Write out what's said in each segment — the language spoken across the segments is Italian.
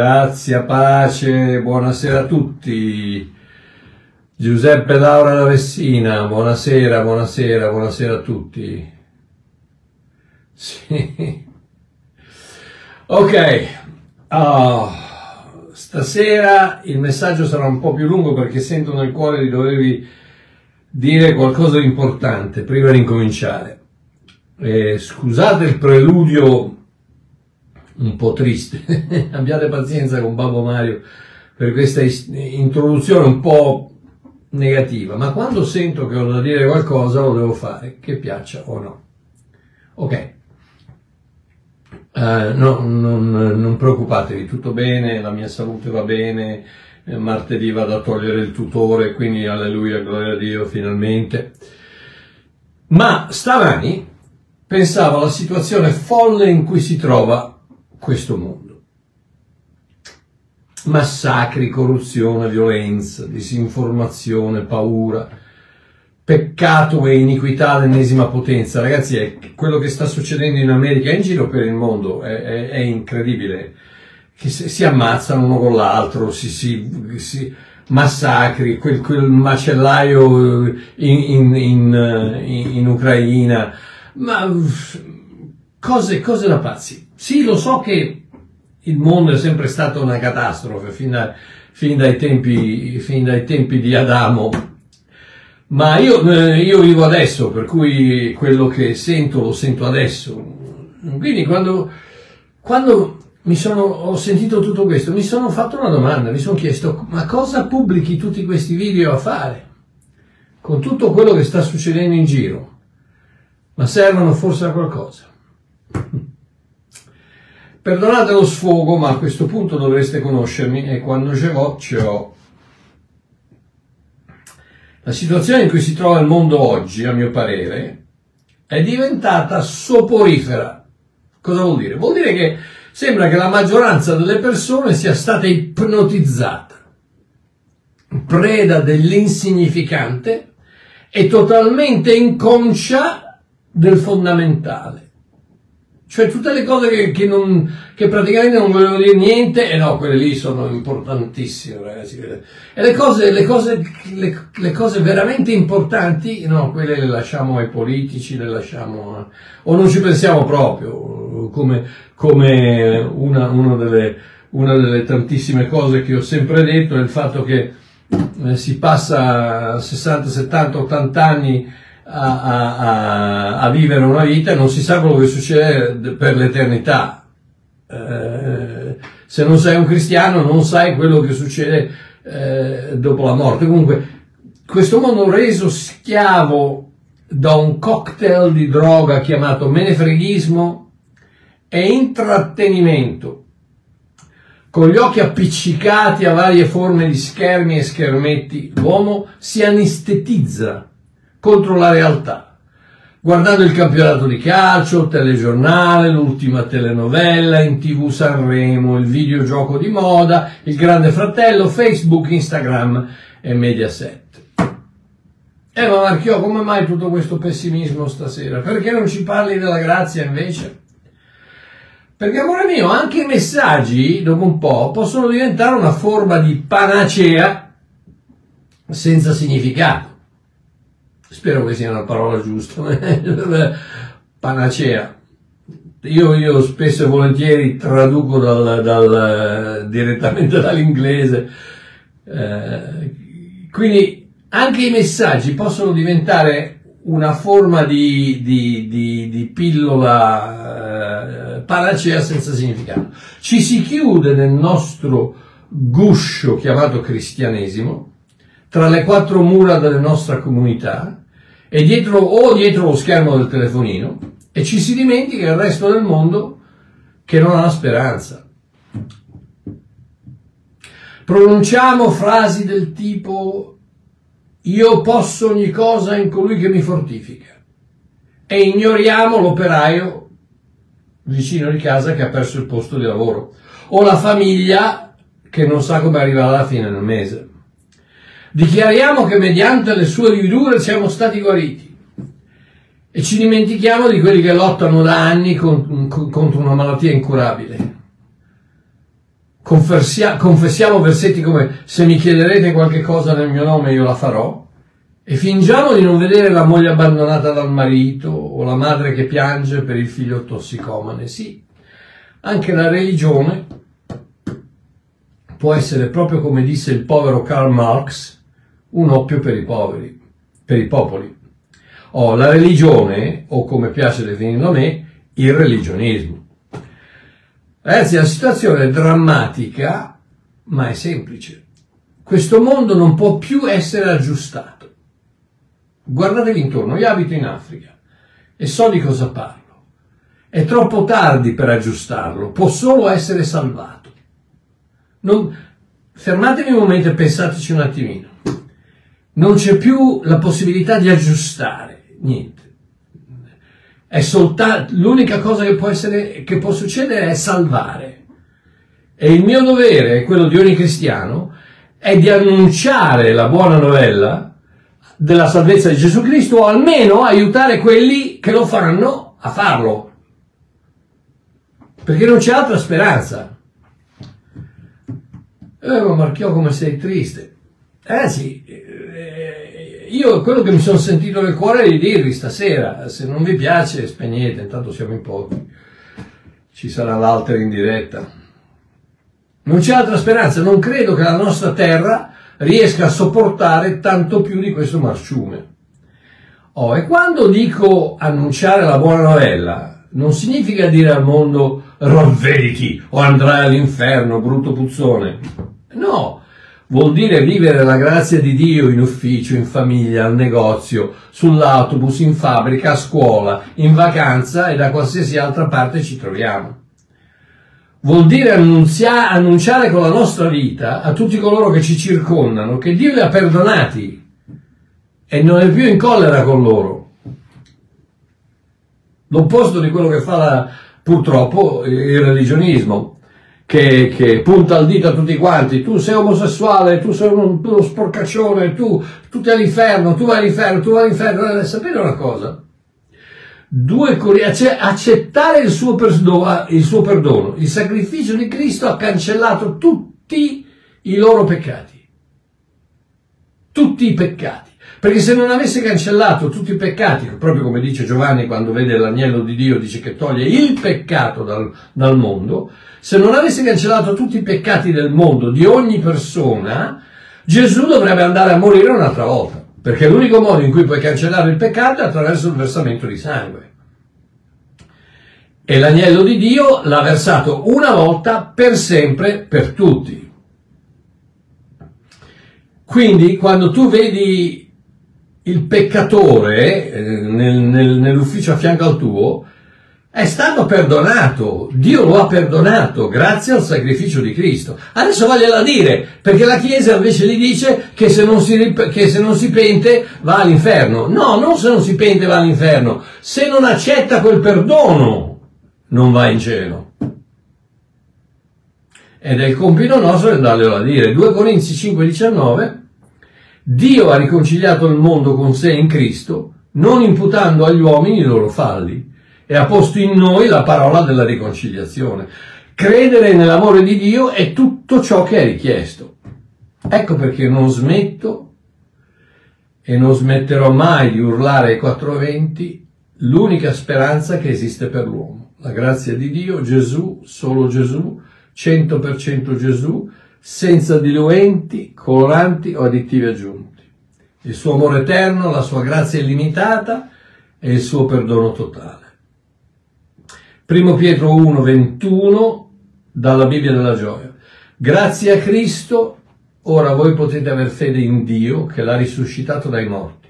grazie, pace, buonasera a tutti. Giuseppe Laura da Vessina, buonasera, buonasera, buonasera a tutti. Sì. Ok, oh, stasera il messaggio sarà un po' più lungo perché sento nel cuore di dovervi dire qualcosa di importante prima di incominciare. Eh, scusate il preludio un po' triste, abbiate pazienza con Babbo Mario per questa introduzione un po' negativa, ma quando sento che ho da dire qualcosa lo devo fare, che piaccia o no. Ok. Uh, no, non, non, preoccupatevi, tutto bene, la mia salute va bene, eh, martedì vado a togliere il tutore, quindi alleluia, gloria a Dio, finalmente. Ma stamani pensavo alla situazione folle in cui si trova questo mondo. Massacri, corruzione, violenza, disinformazione, paura, peccato e iniquità all'ennesima potenza. Ragazzi, è quello che sta succedendo in America e in giro per il mondo è, è, è incredibile. Che si, si, ammazzano uno con l'altro, si, si, si massacri, quel, quel, macellaio in, in, in, in Ucraina, ma cose, cose da pazzi. Sì, lo so che il mondo è sempre stato una catastrofe fin, da, fin, dai, tempi, fin dai, tempi, di Adamo, ma io, eh, io, vivo adesso, per cui quello che sento lo sento adesso. Quindi quando, quando sono, ho sentito tutto questo, mi sono fatto una domanda, mi sono chiesto ma cosa pubblichi tutti questi video a fare? Con tutto quello che sta succedendo in giro? Ma servono forse a qualcosa? Perdonate lo sfogo, ma a questo punto dovreste conoscermi e quando ce l'ho, ce l'ho. La situazione in cui si trova il mondo oggi, a mio parere, è diventata soporifera. Cosa vuol dire? Vuol dire che sembra che la maggioranza delle persone sia stata ipnotizzata, preda dell'insignificante e totalmente inconscia del fondamentale. Cioè tutte le cose che, che, non, che praticamente non volevo dire niente, e no, quelle lì sono importantissime, ragazzi. E le cose, le cose, le, le cose veramente importanti, no, quelle le lasciamo ai politici, le lasciamo, o non ci pensiamo proprio, come, come una, una, delle, una delle tantissime cose che ho sempre detto, è il fatto che eh, si passa 60, 70, 80 anni a, a, a, vivere una vita e non si sa quello che succede per l'eternità. Eh, se non sei un cristiano non sai quello che succede eh, dopo la morte. Comunque, questo mondo reso schiavo da un cocktail di droga chiamato menefreghismo e intrattenimento, con gli occhi appiccicati a varie forme di schermi e schermetti, l'uomo si anestetizza contro la realtà, guardando il campionato di calcio, il telegiornale, l'ultima telenovela, in tv Sanremo, il videogioco di moda, il grande fratello, Facebook, Instagram e Mediaset. Eh ma Marchio, come mai tutto questo pessimismo stasera? Perché non ci parli della grazia invece? Perché amore mio, anche i messaggi, dopo un po', possono diventare una forma di panacea senza significato spero che sia una parola giusta, panacea. Io, io, spesso e volentieri traduco dal, dal, direttamente dall'inglese, eh, quindi anche i messaggi possono diventare una forma di, di, di, di pillola eh, panacea senza significato. Ci si chiude nel nostro guscio chiamato cristianesimo, tra le quattro mura della nostra comunità, e dietro, o dietro lo schermo del telefonino e ci si dimentica il resto del mondo che non ha speranza. Pronunciamo frasi del tipo io posso ogni cosa in colui che mi fortifica e ignoriamo l'operaio vicino di casa che ha perso il posto di lavoro o la famiglia che non sa come arrivare alla fine del mese. Dichiariamo che mediante le sue lividure siamo stati guariti e ci dimentichiamo di quelli che lottano da anni contro una malattia incurabile. confessiamo versetti come se mi chiederete qualche cosa nel mio nome io la farò e fingiamo di non vedere la moglie abbandonata dal marito o la madre che piange per il figlio tossicomane. Sì, anche la religione può essere proprio come disse il povero Karl Marx, un oppio per i poveri, per i popoli. O la religione, o come piace definirlo a me, il religionismo. Ragazzi, la situazione è drammatica, ma è semplice. Questo mondo non può più essere aggiustato. Guardatevi intorno, io abito in Africa e so di cosa parlo. È troppo tardi per aggiustarlo, può solo essere salvato. Non... Fermatevi un momento e pensateci un attimino. Non c'è più la possibilità di aggiustare niente. È soltanto l'unica cosa che può, essere, che può succedere è salvare. E il mio dovere, quello di ogni cristiano, è di annunciare la buona novella della salvezza di Gesù Cristo o almeno aiutare quelli che lo fanno a farlo. Perché non c'è altra speranza. Eh, ma Marchiò come sei triste. Eh sì, io quello che mi sono sentito nel cuore è di dirvi stasera, se non vi piace spegnete, intanto siamo in pochi, ci sarà l'altro in diretta. Non c'è altra speranza, non credo che la nostra terra riesca a sopportare tanto più di questo marciume. Oh, e quando dico annunciare la buona novella, non significa dire al mondo ravvediti o andrai all'inferno, brutto puzzone. No, vuol dire vivere la grazia di Dio in ufficio, in famiglia, al negozio, sull'autobus, in fabbrica, a scuola, in vacanza e da qualsiasi altra parte ci troviamo vuol dire annunzia, annunciare con la nostra vita a tutti coloro che ci circondano che Dio li ha perdonati e non è più in collera con loro. L'opposto di quello che fa la, purtroppo il religionismo, che, che, punta il dito a tutti quanti, tu sei omosessuale, tu sei uno, uno sporcaccione, tu, tu sei all'inferno, tu vai all'inferno, tu vai all'inferno. Sapete una cosa? Due accettare il suo, perdono, il suo perdono. Il sacrificio di Cristo ha cancellato tutti i loro peccati. Tutti i peccati. Perché se non avesse cancellato tutti i peccati, proprio come dice Giovanni quando vede l'agnello di Dio, dice che toglie il peccato dal, dal mondo, se non avesse cancellato tutti i peccati del mondo, di ogni persona, Gesù dovrebbe andare a morire un'altra volta. Perché l'unico modo in cui puoi cancellare il peccato è attraverso il versamento di sangue. E l'agnello di Dio l'ha versato una volta per sempre per tutti. Quindi quando tu vedi il peccatore eh, nel, nel, nell'ufficio a fianco al tuo, è stato perdonato, Dio lo ha perdonato grazie al sacrificio di Cristo. Adesso voglio dire, perché la Chiesa invece gli dice che se, non si, che se non si pente va all'inferno. No, non se non si pente va all'inferno, se non accetta quel perdono non va in cielo. Ed è il compito nostro andarglielo a dire. 2 Corinzi 5,19 Dio ha riconciliato il mondo con sé in Cristo, non imputando agli uomini i loro falli e ha posto in noi la parola della riconciliazione. Credere nell'amore di Dio è tutto ciò che è richiesto. Ecco perché non smetto e non smetterò mai di urlare ai 420 l'unica speranza che esiste per l'uomo. La grazia di Dio, Gesù, solo Gesù, 100% Gesù, senza diluenti, coloranti o additivi aggiunti. Il suo amore eterno, la sua grazia illimitata e il suo perdono totale. 1 Pietro 1, 21 dalla Bibbia della gioia. Grazie a Cristo, ora voi potete aver fede in Dio che l'ha risuscitato dai morti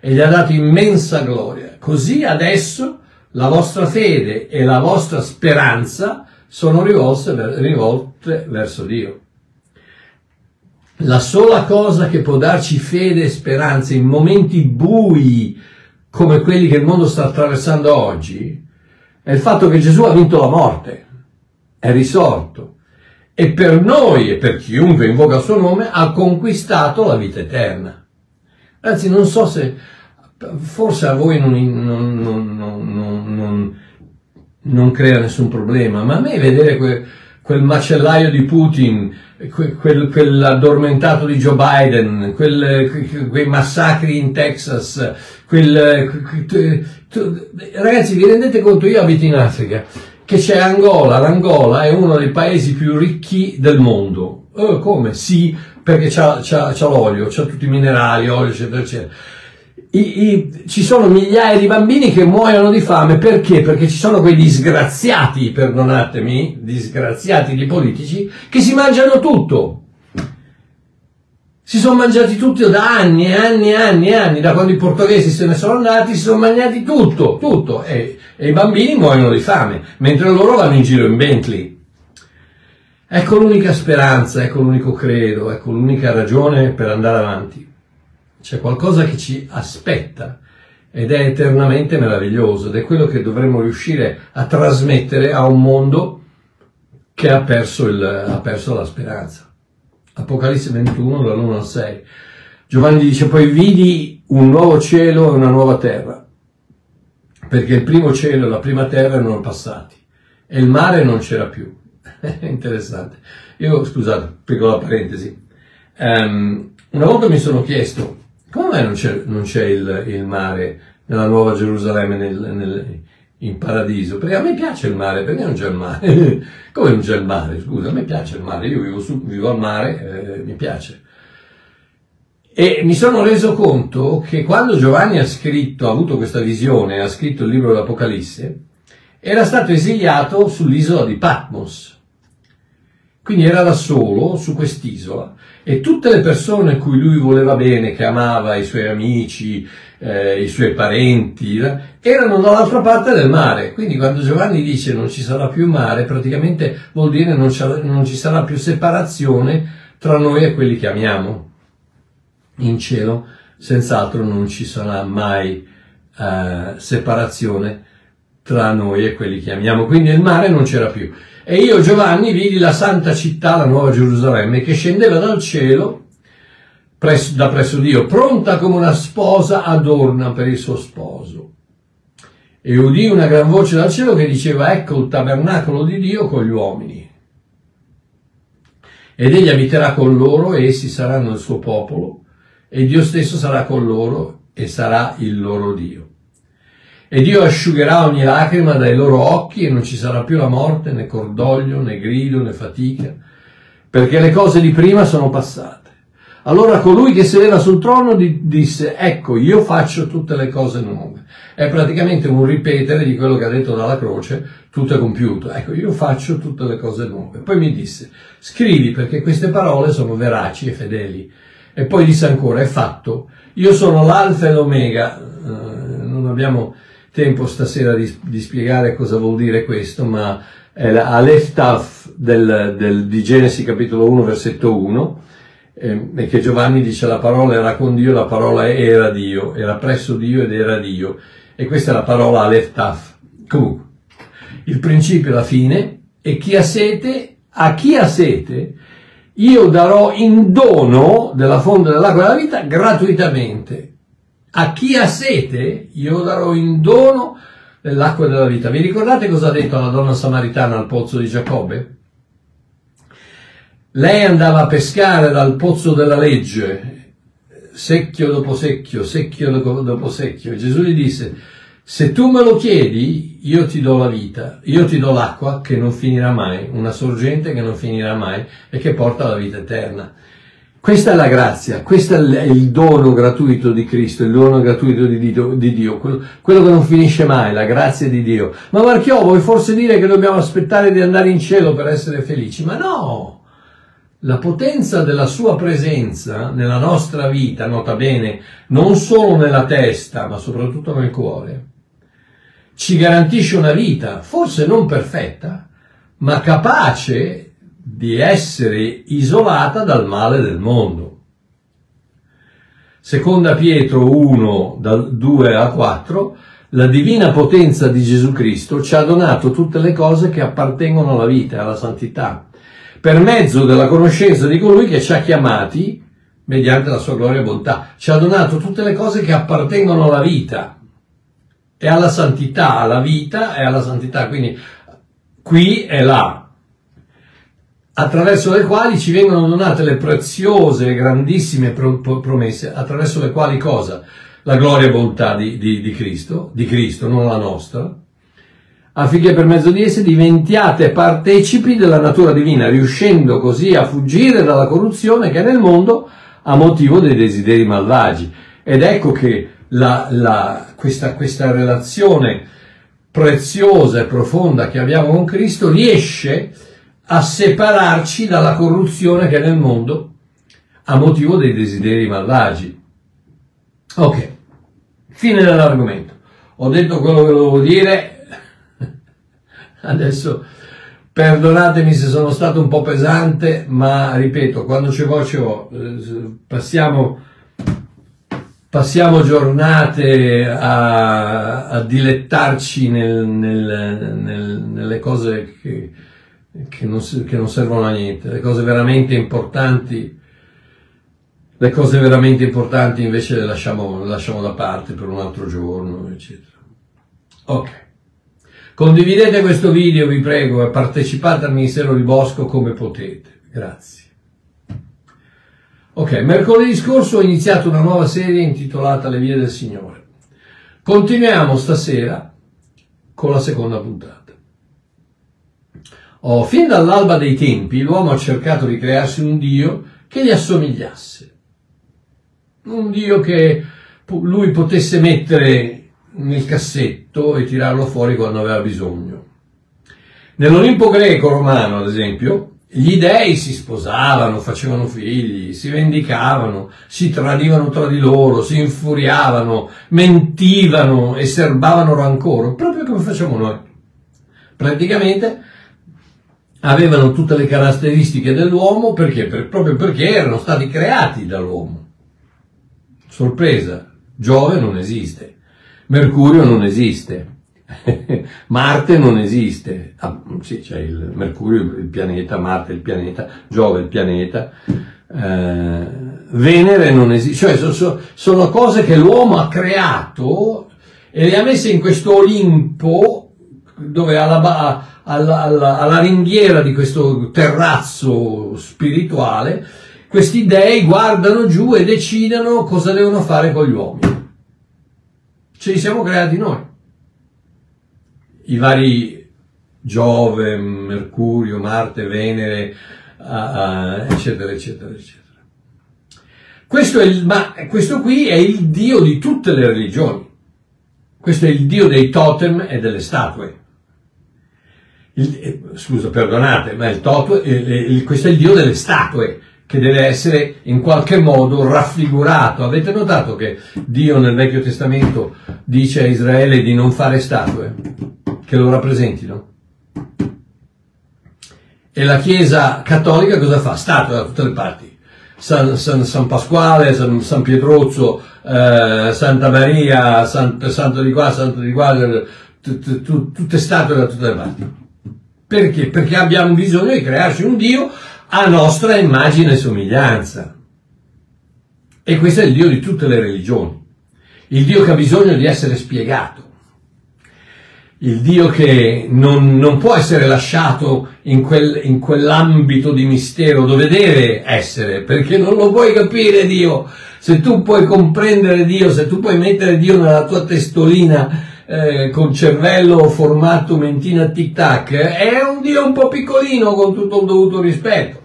e gli ha dato immensa gloria. Così adesso la vostra fede e la vostra speranza sono rivolte, rivolte verso Dio. La sola cosa che può darci fede e speranza in momenti bui come quelli che il mondo sta attraversando oggi è il fatto che Gesù ha vinto la morte, è risorto e per noi e per chiunque invoca il suo nome ha conquistato la vita eterna. Anzi, non so se, forse a voi non, non, non, non crea nessun problema, ma a me vedere que, quel macellaio di Putin, quel, quell'addormentato di Joe Biden, quel, quei massacri in Texas, quel, ragazzi vi rendete conto, io abito in Africa, che c'è Angola, l'Angola è uno dei paesi più ricchi del mondo. Oh, come? Sì, perché c'ha, c'ha, c'ha l'olio, c'ha tutti i minerali, olio, eccetera, eccetera. I, i, ci sono migliaia di bambini che muoiono di fame perché? Perché ci sono quei disgraziati, perdonatemi, disgraziati di politici che si mangiano tutto. Si sono mangiati tutto da anni e anni e anni e anni, da quando i portoghesi se ne sono andati, si sono mangiati tutto, tutto, e, e i bambini muoiono di fame, mentre loro vanno in giro in Bentley. Ecco l'unica speranza, ecco l'unico credo, ecco l'unica ragione per andare avanti. C'è qualcosa che ci aspetta ed è eternamente meraviglioso ed è quello che dovremmo riuscire a trasmettere a un mondo che ha perso, il, ha perso la speranza. Apocalisse 21, dall'1 al 6. Giovanni dice poi vidi un nuovo cielo e una nuova terra, perché il primo cielo e la prima terra erano passati e il mare non c'era più. Interessante. Io, scusate, piccola parentesi, um, una volta mi sono chiesto come mai non c'è, non c'è il, il, mare nella Nuova Gerusalemme, nel, nel, in paradiso? Perché a me piace il mare, perché non c'è il mare? come non c'è il mare? Scusa, a me piace il mare, io vivo, su, vivo al mare, eh, mi piace. E mi sono reso conto che quando Giovanni ha scritto, ha avuto questa visione, ha scritto il libro dell'Apocalisse, era stato esiliato sull'isola di Patmos. Quindi era da solo su quest'isola e tutte le persone a cui lui voleva bene, che amava, i suoi amici, eh, i suoi parenti, eh, erano dall'altra parte del mare. Quindi quando Giovanni dice non ci sarà più mare, praticamente vuol dire non, non ci sarà più separazione tra noi e quelli che amiamo. In cielo senz'altro non ci sarà mai eh, separazione tra noi e quelli che amiamo. Quindi il mare non c'era più. E io, Giovanni, vidi la santa città, la nuova Gerusalemme, che scendeva dal cielo presso, da presso Dio, pronta come una sposa adorna per il suo sposo. E udì una gran voce dal cielo che diceva, ecco il tabernacolo di Dio con gli uomini. Ed egli abiterà con loro e essi saranno il suo popolo, e Dio stesso sarà con loro e sarà il loro Dio. E Dio asciugherà ogni lacrima dai loro occhi e non ci sarà più la morte, né cordoglio, né grido, né fatica, perché le cose di prima sono passate. Allora colui che sedeva sul trono disse, ecco, io faccio tutte le cose nuove. È praticamente un ripetere di quello che ha detto dalla croce, tutto è compiuto. Ecco, io faccio tutte le cose nuove. Poi mi disse, scrivi perché queste parole sono veraci e fedeli. E poi disse ancora, è fatto. Io sono l'alfa e l'omega. Uh, non abbiamo tempo stasera di, di, spiegare cosa vuol dire questo, ma è l'Alef Taf del, del, di Genesi capitolo 1 versetto 1, eh, e che Giovanni dice la parola era con Dio, la parola era Dio, era presso Dio ed era Dio. E questa è la parola Alef Taf. Comunque, il principio e la fine, e chi ha sete, a chi ha sete, io darò in dono della fonte dell'acqua della vita gratuitamente. A chi ha sete io darò in dono dell'acqua della vita. Vi ricordate cosa ha detto la donna samaritana al pozzo di Giacobbe? Lei andava a pescare dal pozzo della legge, secchio dopo secchio, secchio dopo secchio. Gesù gli disse, se tu me lo chiedi, io ti do la vita, io ti do l'acqua che non finirà mai, una sorgente che non finirà mai e che porta alla vita eterna. Questa è la grazia, questo è il dono gratuito di Cristo, il dono gratuito di Dio, di Dio quello, quello, che non finisce mai, la grazia di Dio. Ma Marchiò vuoi forse dire che dobbiamo aspettare di andare in cielo per essere felici? Ma no! La potenza della sua presenza nella nostra vita, nota bene, non solo nella testa, ma soprattutto nel cuore, ci garantisce una vita, forse non perfetta, ma capace di essere isolata dal male del mondo. Seconda Pietro 1, dal 2 a 4, la divina potenza di Gesù Cristo ci ha donato tutte le cose che appartengono alla vita e alla santità, per mezzo della conoscenza di colui che ci ha chiamati mediante la sua gloria e bontà. Ci ha donato tutte le cose che appartengono alla vita e alla santità, alla vita e alla santità. Quindi qui e là attraverso le quali ci vengono donate le preziose e grandissime pro- promesse, attraverso le quali cosa? La gloria e bontà di, di, di Cristo, di Cristo, non la nostra, affinché per mezzo di esse diventiate partecipi della natura divina, riuscendo così a fuggire dalla corruzione che è nel mondo a motivo dei desideri malvagi. Ed ecco che la, la, questa, questa relazione preziosa e profonda che abbiamo con Cristo riesce a separarci dalla corruzione che è nel mondo a motivo dei desideri malvagi. Ok, fine dell'argomento. Ho detto quello che dovevo dire, adesso perdonatemi se sono stato un po' pesante, ma ripeto, quando c'è voce ho, passiamo, passiamo giornate a, a dilettarci nel, nel, nel, nelle cose che che non, che non servono a niente, le cose veramente importanti, le cose veramente importanti invece le lasciamo, le lasciamo da parte per un altro giorno, eccetera. Ok. Condividete questo video, vi prego, e partecipate al Ministero di Bosco come potete. Grazie. Ok, mercoledì scorso ho iniziato una nuova serie intitolata Le vie del Signore. Continuiamo stasera con la seconda puntata. Oh, fin dall'alba dei tempi l'uomo ha cercato di crearsi un Dio che gli assomigliasse. Un Dio che lui potesse mettere nel cassetto e tirarlo fuori quando aveva bisogno. Nell'Olimpo greco-romano, ad esempio, gli dei si sposavano, facevano figli, si vendicavano, si tradivano tra di loro, si infuriavano, mentivano e serbavano rancore, proprio come facciamo noi. Praticamente avevano tutte le caratteristiche dell'uomo perché? Per, proprio perché erano stati creati dall'uomo. Sorpresa, Giove non esiste, Mercurio non esiste, Marte non esiste, ah, sì, c'è il Mercurio il pianeta, Marte il pianeta, Giove il pianeta, eh, Venere non esiste, cioè sono, sono cose che l'uomo ha creato e le ha messe in questo Olimpo dove alla, alla, alla, alla ringhiera di questo terrazzo spirituale, questi dei guardano giù e decidono cosa devono fare con gli uomini. Ce li siamo creati noi. I vari Giove, Mercurio, Marte, Venere, uh, eccetera, eccetera, eccetera. Questo, il, ma questo qui è il dio di tutte le religioni. Questo è il dio dei totem e delle statue il, eh, scusa, perdonate, ma il Toto, il, il, questo è il dio delle statue, che deve essere in qualche modo raffigurato. Avete notato che Dio nel Vecchio Testamento dice a Israele di non fare statue che lo rappresentino? E la Chiesa cattolica cosa fa? Statue da tutte le parti. San, San, San Pasquale, San, San Pietrozzo, eh, Santa Maria, San, Santo di qua, Santo di qua, tutte statue da tutte le parti. Perché? Perché abbiamo bisogno di crearci un Dio a nostra immagine e somiglianza. E questo è il Dio di tutte le religioni. Il Dio che ha bisogno di essere spiegato. Il Dio che non, non può essere lasciato in, quel, in quell'ambito di mistero dove deve essere, perché non lo puoi capire Dio. Se tu puoi comprendere Dio, se tu puoi mettere Dio nella tua testolina, eh, con cervello formato mentina tic tac, è un Dio un po' piccolino con tutto il dovuto rispetto.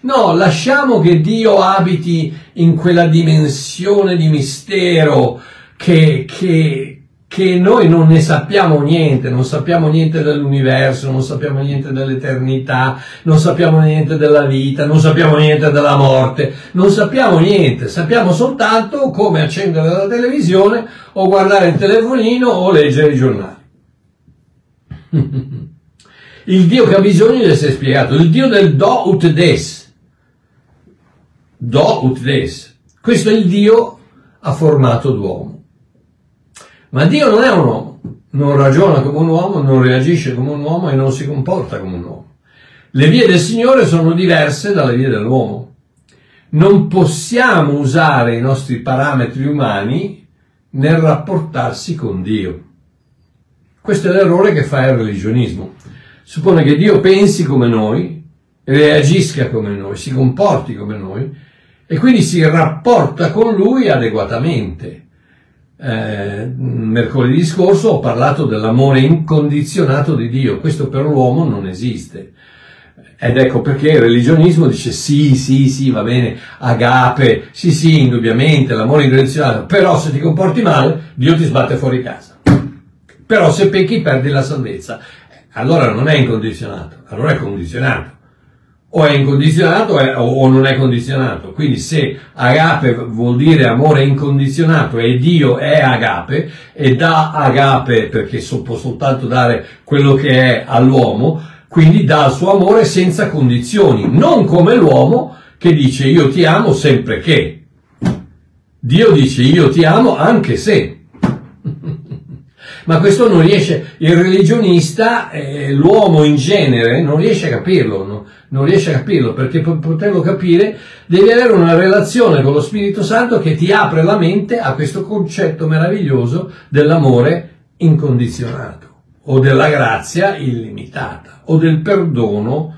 No, lasciamo che Dio abiti in quella dimensione di mistero che, che, che noi non ne sappiamo niente, non sappiamo niente dell'universo, non sappiamo niente dell'eternità, non sappiamo niente della vita, non sappiamo niente della morte, non sappiamo niente, sappiamo soltanto come accendere la televisione o guardare il telefonino o leggere i giornali. il Dio che ha bisogno di essere spiegato, il Dio del do ut des. Do ut des. Questo è il Dio ha formato d'uomo. Ma Dio non è un uomo, non ragiona come un uomo, non reagisce come un uomo e non si comporta come un uomo. Le vie del Signore sono diverse dalle vie dell'uomo. Non possiamo usare i nostri parametri umani nel rapportarsi con Dio. Questo è l'errore che fa il religionismo. suppone che Dio pensi come noi, reagisca come noi, si comporti come noi e quindi si rapporta con Lui adeguatamente. Eh, mercoledì scorso ho parlato dell'amore incondizionato di Dio, questo per l'uomo non esiste. Ed ecco perché il religionismo dice sì, sì, sì, va bene, agape, sì, sì, indubbiamente, l'amore incondizionato, però se ti comporti male, Dio ti sbatte fuori casa. Però se pecchi perdi la salvezza. Allora non è incondizionato, allora è condizionato. O è incondizionato o non è condizionato. Quindi se agape vuol dire amore incondizionato e Dio è agape e dà agape perché può soltanto dare quello che è all'uomo, quindi dà il suo amore senza condizioni, non come l'uomo che dice io ti amo sempre che. Dio dice io ti amo anche se. Ma questo non riesce, il religionista, eh, l'uomo in genere, non riesce a capirlo, no? Non riesce a capirlo, perché per poterlo capire devi avere una relazione con lo Spirito Santo che ti apre la mente a questo concetto meraviglioso dell'amore incondizionato o della grazia illimitata o del perdono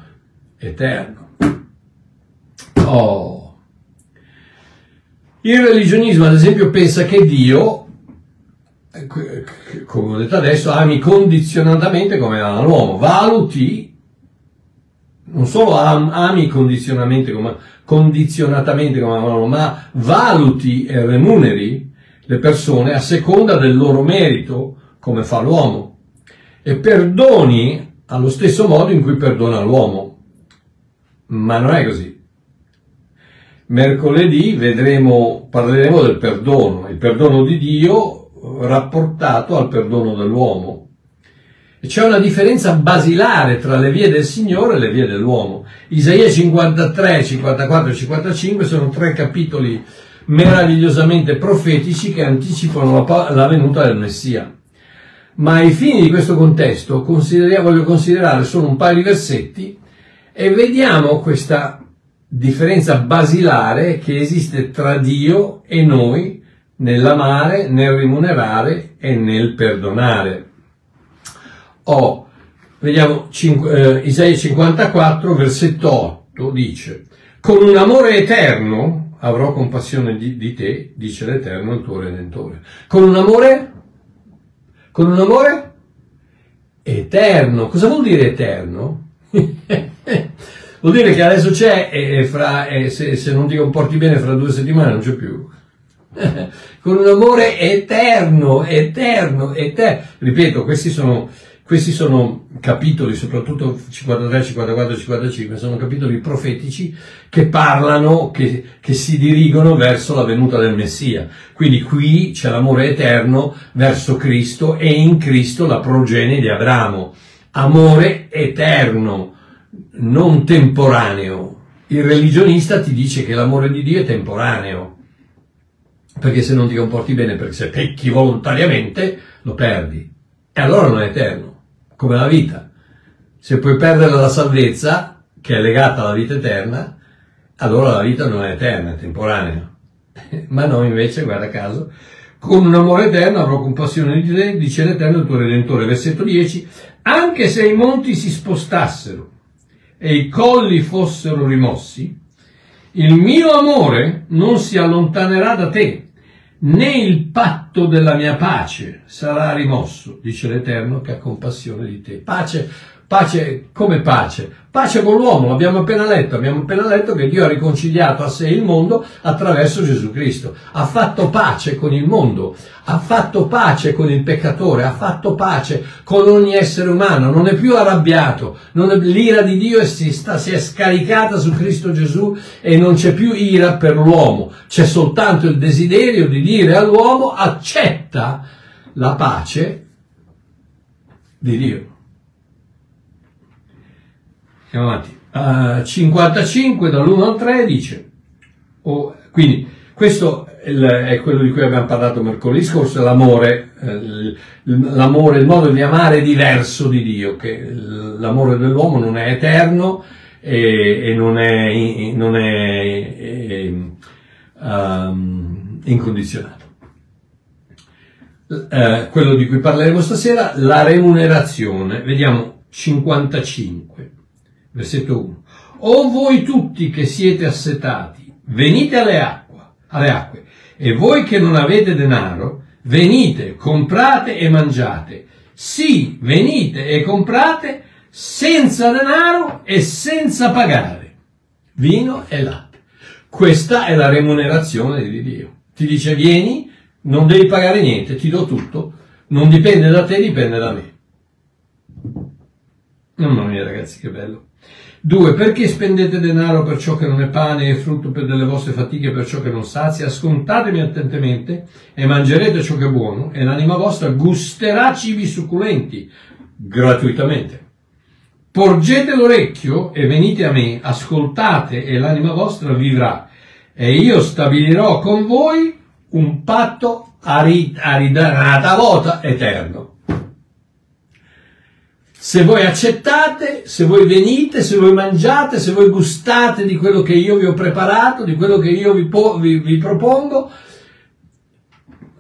eterno. Oh. Il religionismo, ad esempio, pensa che Dio, come ho detto adesso, ami condizionatamente come l'uomo, valuti, non solo ami condizionatamente come, condizionatamente come ama l'uomo, ma valuti e remuneri le persone a seconda del loro merito come fa l'uomo e perdoni allo stesso modo in cui perdona l'uomo. Ma non è così. Mercoledì vedremo, parleremo del perdono, il perdono di Dio rapportato al perdono dell'uomo. C'è una differenza basilare tra le vie del Signore e le vie dell'uomo. Isaia 53, 54 e 55 sono tre capitoli meravigliosamente profetici che anticipano la, la venuta del Messia ma ai fini di questo contesto voglio considerare solo un paio di versetti e vediamo questa differenza basilare che esiste tra Dio e noi nell'amare, nel rimunerare e nel perdonare. Oh, vediamo eh, Isaia 54, versetto 8, dice, con un amore eterno avrò compassione di, di te, dice l'Eterno, il tuo Redentore. Con un amore con un amore eterno. Cosa vuol dire eterno? vuol dire che adesso c'è e, fra, e se, se, non ti comporti bene fra due settimane non c'è più. con un amore eterno, eterno, eterno. Ripeto, questi sono questi sono capitoli, soprattutto 53, 54 55, sono capitoli profetici che parlano, che, che, si dirigono verso la venuta del Messia. Quindi qui c'è l'amore eterno verso Cristo e in Cristo la progenie di Abramo. Amore eterno, non temporaneo. Il religionista ti dice che l'amore di Dio è temporaneo, perché se non ti comporti bene, perché se pecchi volontariamente, lo perdi. E allora non è eterno come la vita. Se puoi perdere la salvezza, che è legata alla vita eterna, allora la vita non è eterna, è temporanea. Ma noi invece, guarda caso, con un amore eterno avrò compassione di te, dice l'Eterno il tuo Redentore. Versetto 10, anche se i monti si spostassero e i colli fossero rimossi, il mio amore non si allontanerà da te, né il patto della mia pace sarà rimosso, dice l'Eterno che ha compassione di te. Pace, pace come pace? Pace con l'uomo, l'abbiamo appena letto, abbiamo appena letto che Dio ha riconciliato a sé il mondo attraverso Gesù Cristo, ha fatto pace con il mondo, ha fatto pace con il peccatore, ha fatto pace con ogni essere umano, non è più arrabbiato, è, l'ira di Dio si, sta, si è scaricata su Cristo Gesù e non c'è più ira per l'uomo, c'è soltanto il desiderio di dire all'uomo accetta la pace di Dio. Andiamo avanti. Uh, 55 dall'1 al 3 dice, oh, quindi questo è quello di cui abbiamo parlato mercoledì scorso, l'amore, eh, l'amore, il modo di amare diverso di Dio, che l'amore dell'uomo non è eterno e, e non è, non è, è um, incondizionato. Eh, quello di cui parleremo stasera, la remunerazione. Vediamo 55, versetto 1. O voi tutti che siete assetati, venite alle acque, alle acque, e voi che non avete denaro, venite, comprate e mangiate. Sì, venite e comprate senza denaro e senza pagare. Vino e latte. Questa è la remunerazione di Dio. Ti dice vieni, non devi pagare niente, ti do tutto, non dipende da te, dipende da me. Mamma mia ragazzi, che bello. Due, perché spendete denaro per ciò che non è pane e frutto per delle vostre fatiche per ciò che non sazia? Ascoltatemi attentamente e mangerete ciò che è buono e l'anima vostra gusterà cibi succulenti gratuitamente. Porgete l'orecchio e venite a me, ascoltate e l'anima vostra vivrà e io stabilirò con voi un patto aridanata vota eterno. Se voi accettate, se voi venite, se voi mangiate, se voi gustate di quello che io vi ho preparato, di quello che io vi, po- vi, vi propongo,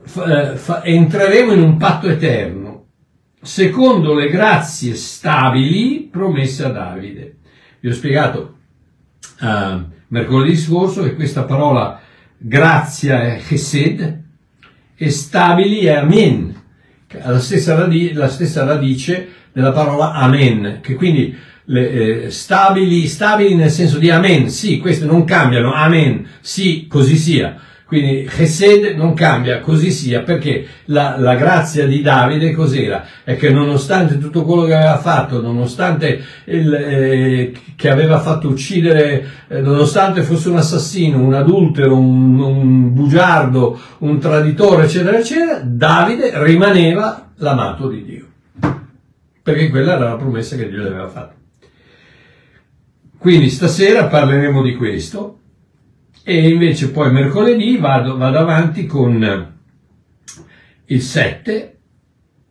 fa, fa, entreremo in un patto eterno, secondo le grazie stabili promesse a Davide. Vi ho spiegato uh, mercoledì scorso che questa parola grazia è chesed e stabili è amen, la stessa, radice, la stessa radice della parola amen, che quindi le, eh, stabili, stabili nel senso di amen, sì, queste non cambiano, amen, sì, così sia. Quindi Chesed non cambia, così sia, perché la, la, grazia di Davide cos'era? È che nonostante tutto quello che aveva fatto, nonostante il, eh, che aveva fatto uccidere, eh, nonostante fosse un assassino, un adultero, un, un bugiardo, un traditore, eccetera, eccetera, Davide rimaneva l'amato di Dio perché quella era la promessa che Dio gli aveva fatto. Quindi stasera parleremo di questo e invece poi mercoledì vado, vado avanti con il 7,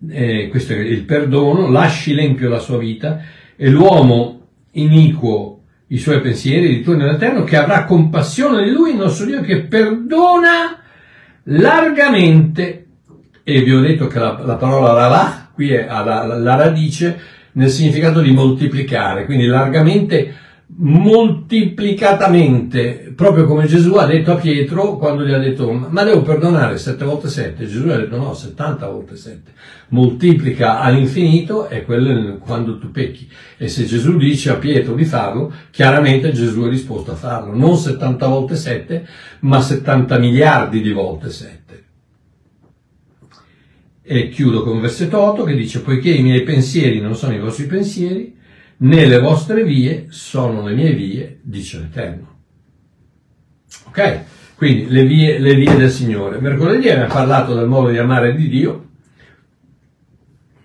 eh, questo è il perdono, lasci l'empio la sua vita e l'uomo iniquo i suoi pensieri, ritorni all'Eterno, che avrà compassione di lui, il nostro Dio, che perdona largamente. E vi ho detto che la, la parola lalach qui è la, la radice nel significato di moltiplicare, quindi largamente moltiplicatamente, proprio come Gesù ha detto a Pietro quando gli ha detto ma devo perdonare 7 volte 7, Gesù ha detto no, 70 volte 7, moltiplica all'infinito è quello quando tu pecchi. E se Gesù dice a Pietro di farlo, chiaramente Gesù è disposto a farlo, non 70 volte 7, ma 70 miliardi di volte 7. E chiudo con versetto 8 che dice, poiché i miei pensieri non sono i vostri pensieri, né le vostre vie sono le mie vie, dice l'Eterno. Ok? Quindi le vie, le vie del Signore. Mercoledì abbiamo parlato del modo di amare di Dio,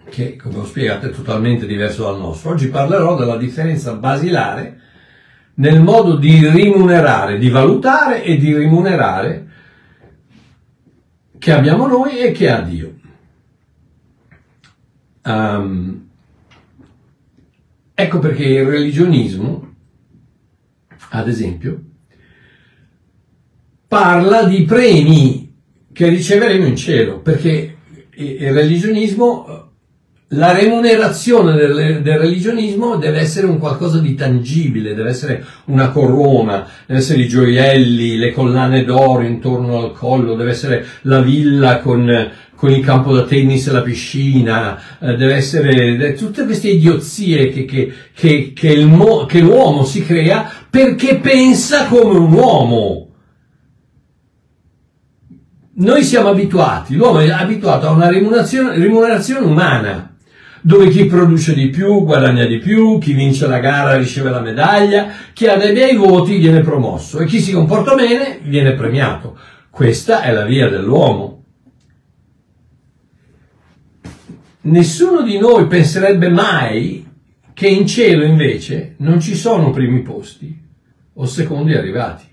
che come ho spiegato è totalmente diverso dal nostro. Oggi parlerò della differenza basilare nel modo di rimunerare, di valutare e di rimunerare che abbiamo noi e che ha Dio. Um, ecco perché il religionismo, ad esempio, parla di premi che riceveremo in cielo, perché il religionismo la remunerazione del, del, religionismo deve essere un qualcosa di tangibile, deve essere una corona, deve essere i gioielli, le collane d'oro intorno al collo, deve essere la villa con, con il campo da tennis e la piscina, eh, deve essere tutte queste idiozie che, che, che, che, il, che l'uomo si crea perché pensa come un uomo. Noi siamo abituati, l'uomo è abituato a una remunerazione, remunerazione umana dove chi produce di più guadagna di più, chi vince la gara riceve la medaglia, chi ha dei bei voti viene promosso e chi si comporta bene viene premiato. Questa è la via dell'uomo. Nessuno di noi penserebbe mai che in cielo invece non ci sono primi posti o secondi arrivati.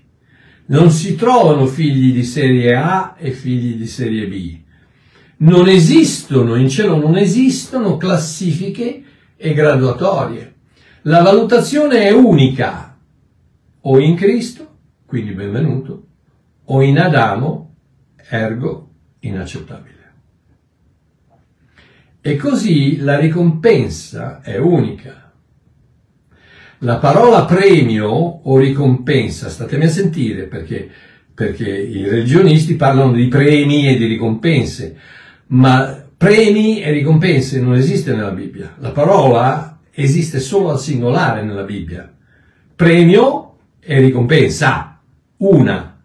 Non si trovano figli di serie A e figli di serie B non esistono, in cielo non esistono classifiche e graduatorie. La valutazione è unica, o in Cristo, quindi benvenuto, o in Adamo, ergo inaccettabile. E così la ricompensa è unica. La parola premio o ricompensa, statemi a sentire perché, perché i religionisti parlano di premi e di ricompense, ma premi e ricompense non esiste nella Bibbia. La parola esiste solo al singolare nella Bibbia. Premio e ricompensa, una,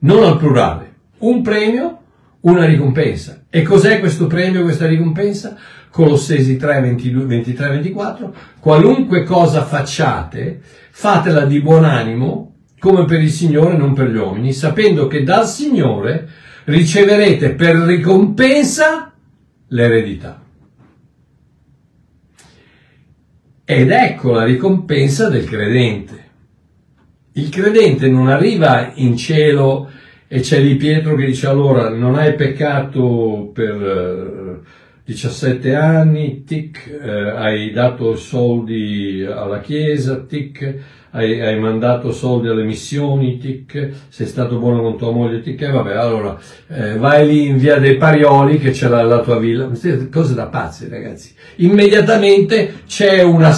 non al plurale. Un premio, una ricompensa. E cos'è questo premio, questa ricompensa? Colossesi 3, 22, 23, 24. Qualunque cosa facciate, fatela di buon animo, come per il Signore, non per gli uomini, sapendo che dal Signore riceverete per ricompensa l'eredità. Ed ecco la ricompensa del credente. Il credente non arriva in cielo e c'è lì Pietro che dice allora non hai peccato per 17 eh, anni, tic, eh, hai dato soldi alla Chiesa, tic, hai, hai, mandato soldi alle missioni, tic, sei stato buono con tua moglie, tic, e vabbè, allora eh, vai lì in via dei Parioli che c'è la, la tua villa, cose da pazzi ragazzi. Immediatamente c'è una,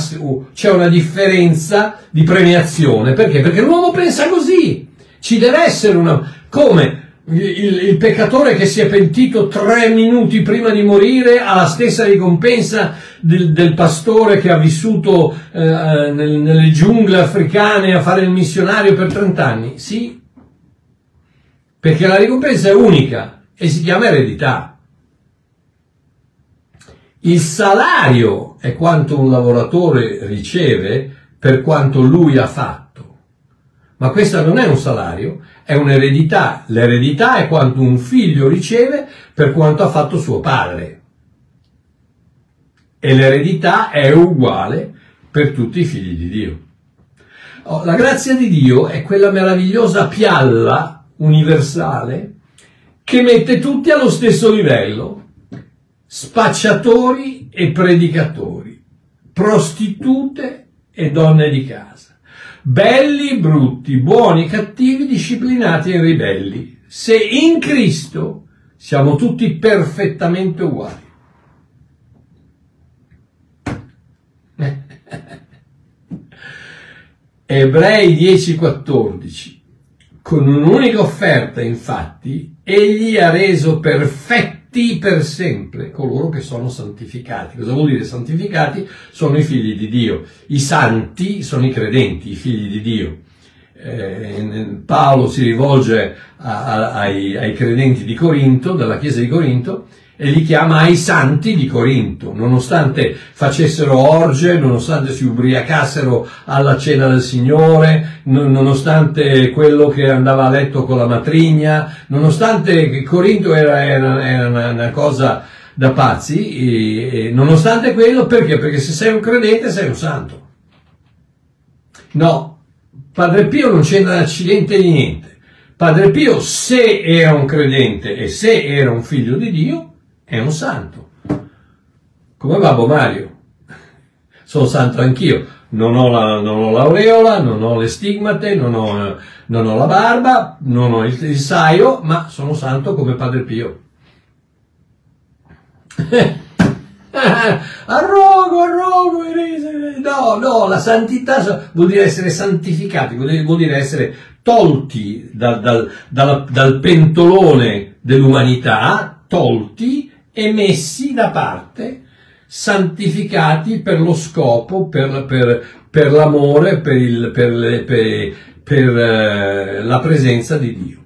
c'è una differenza di premiazione, perché? Perché l'uomo pensa così, ci deve essere una, come? Il, il, peccatore che si è pentito tre minuti prima di morire ha la stessa ricompensa del, del pastore che ha vissuto eh, eh nel, nelle giungle africane a fare il missionario per 30 anni? Sì, perché la ricompensa è unica e si chiama eredità. Il salario è quanto un lavoratore riceve per quanto lui ha fatto. Ma questo non è un salario, è un'eredità. L'eredità è quanto un figlio riceve per quanto ha fatto suo padre. E l'eredità è uguale per tutti i figli di Dio. Oh, la grazia di Dio è quella meravigliosa pialla universale che mette tutti allo stesso livello, spacciatori e predicatori, prostitute e donne di casa belli, brutti, buoni, cattivi, disciplinati e ribelli. Se in Cristo siamo tutti perfettamente uguali. Ebrei 10:14 Con un'unica offerta, infatti, egli ha reso perfetto santi per sempre coloro che sono santificati. Cosa vuol dire santificati? Sono i figli di Dio. I santi sono i credenti, i figli di Dio. Eh, Paolo si rivolge a, a, ai, ai credenti di Corinto, della chiesa di Corinto, e li chiama ai santi di Corinto, nonostante facessero orge, nonostante si ubriacassero alla cena del Signore, nonostante quello che andava a letto con la matrigna, nonostante Corinto era, era, era una, una, cosa da pazzi, e, e nonostante quello, perché? Perché se sei un credente sei un santo. No, Padre Pio non c'entra accidente di niente. Padre Pio, se era un credente e se era un figlio di Dio, è un santo. Come Babbo Mario. Sono santo anch'io. Non ho, la, non ho l'aureola, non ho le stigmate, non ho, non ho la barba, non ho il, il saio, ma sono santo come Padre Pio. arrogo, arrogo, no, no, la santità vuol dire essere santificati, vuol dire, essere tolti dal, dal, dal, dal pentolone dell'umanità, tolti e messi da parte, santificati per lo scopo, per, per, per l'amore, per, il, per, le, per, per eh, la presenza di Dio.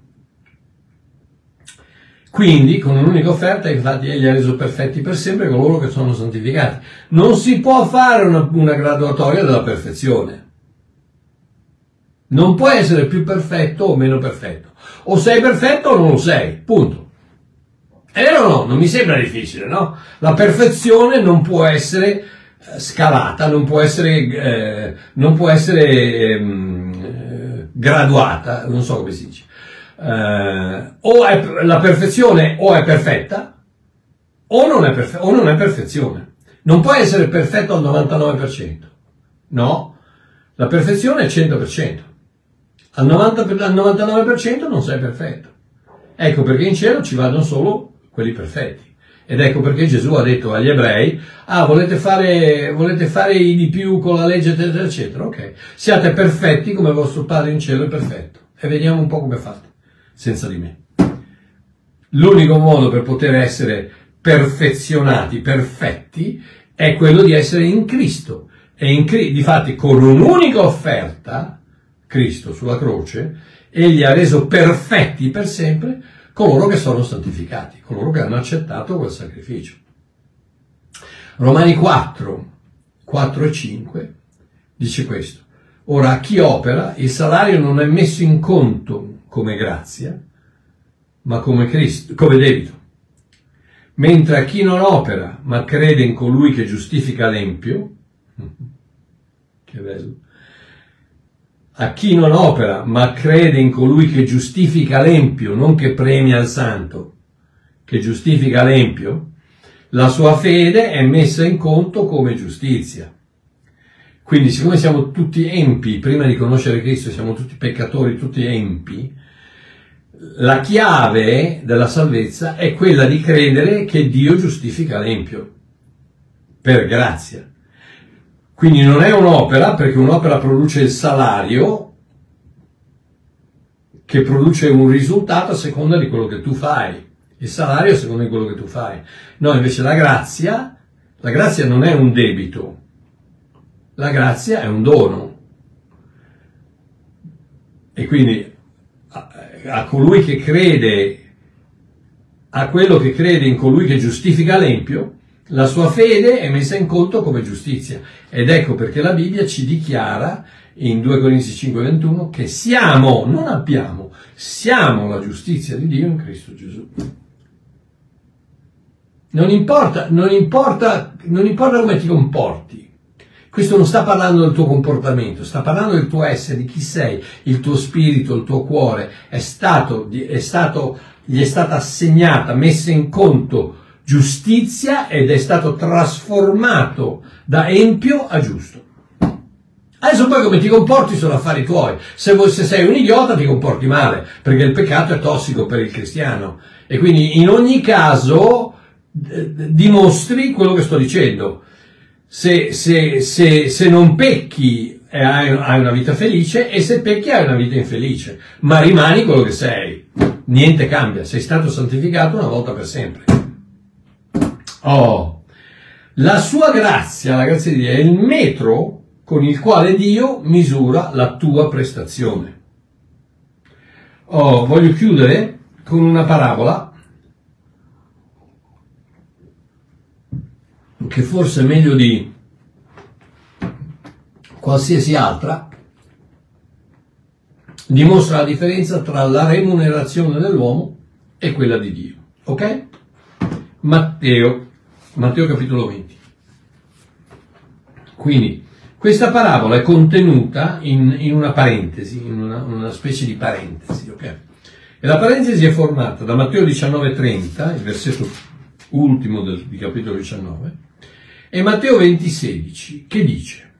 Quindi, con un'unica offerta, infatti, egli ha reso perfetti per sempre coloro che sono santificati. Non si può fare una, una graduatoria della perfezione. Non può essere più perfetto o meno perfetto. O sei perfetto o non lo sei. Punto. È vero o no? Non mi sembra difficile, no? La perfezione non può essere eh, scalata, non può essere, eh, non può essere ehm, eh, graduata, non so come si dice. Eh, o è, la perfezione o è perfetta o non è, perfe- o non è perfezione. Non può essere perfetto al 99%. No, la perfezione è 100%. Al, 90, al 99% non sei perfetto. Ecco perché in cielo ci vanno solo quelli perfetti. Ed ecco perché Gesù ha detto agli ebrei, ah volete fare, volete fare di più con la legge eccetera eccetera, ok, siate perfetti come vostro Padre in cielo è perfetto. E vediamo un po' come fate, senza di me. L'unico modo per poter essere perfezionati, perfetti, è quello di essere in Cristo. E in, difatti con un'unica offerta, Cristo sulla croce, egli ha reso perfetti per sempre coloro che sono santificati, coloro che hanno accettato quel sacrificio. Romani 4, 4 e 5 dice questo. Ora a chi opera il salario non è messo in conto come grazia, ma come, Cristo, come debito. Mentre a chi non opera, ma crede in colui che giustifica l'empio, che bello, a chi non opera, ma crede in colui che giustifica l'empio, non che premia il santo, che giustifica l'empio, la sua fede è messa in conto come giustizia. Quindi, siccome siamo tutti empi, prima di conoscere Cristo siamo tutti peccatori, tutti empi, la chiave della salvezza è quella di credere che Dio giustifica l'empio, per grazia. Quindi non è un'opera, perché un'opera produce il salario che produce un risultato a seconda di quello che tu fai. Il salario a seconda di quello che tu fai. No, invece la grazia, la grazia non è un debito, la grazia è un dono. E quindi a, a colui che crede, a quello che crede in colui che giustifica l'empio, la sua fede è messa in conto come giustizia. Ed ecco perché la Bibbia ci dichiara in 2 Corinzi 5:21 che siamo, non abbiamo, siamo la giustizia di Dio in Cristo Gesù. Non importa, non importa, non importa come ti comporti. Questo non sta parlando del tuo comportamento, sta parlando del tuo essere, di chi sei, il tuo spirito, il tuo cuore. È stato, è stato, gli è stata assegnata, messa in conto giustizia ed è stato trasformato da empio a giusto. Adesso poi come ti comporti sono affari tuoi. Se, se, sei un idiota ti comporti male, perché il peccato è tossico per il cristiano. E quindi in ogni caso dimostri quello che sto dicendo. Se, se, se, se non pecchi eh, hai una vita felice e se pecchi hai una vita infelice, ma rimani quello che sei. Niente cambia, sei stato santificato una volta per sempre. Oh, la sua grazia, la grazia di Dio, è il metro con il quale Dio misura la tua prestazione. Oh, voglio chiudere con una parabola che forse è meglio di qualsiasi altra dimostra la differenza tra la remunerazione dell'uomo e quella di Dio. Ok? Matteo Matteo capitolo 20. Quindi, questa parabola è contenuta in, in una parentesi, in una, una, specie di parentesi, ok? E la parentesi è formata da Matteo 19,30, il versetto ultimo del, di capitolo 19, e Matteo 20,16, che dice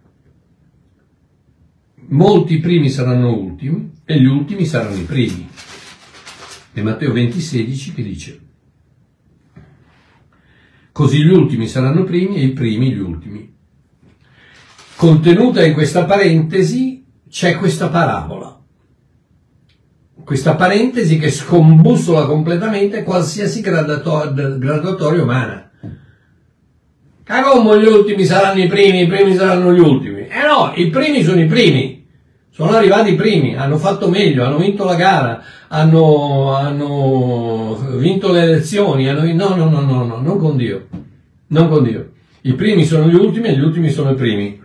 molti primi saranno ultimi e gli ultimi saranno i primi. E Matteo 20,16 che dice Così gli ultimi saranno primi e i primi gli ultimi. Contenuta in questa parentesi c'è questa parabola. Questa parentesi che scombussola completamente qualsiasi graduatoria umana. Cagommo gli ultimi saranno i primi, i primi saranno gli ultimi. Eh no, i primi sono i primi. Sono arrivati i primi, hanno fatto meglio, hanno vinto la gara, hanno, hanno vinto le elezioni, hanno, no, no, no, no, no, non con Dio, non con Dio. I primi sono gli ultimi e gli ultimi sono i primi.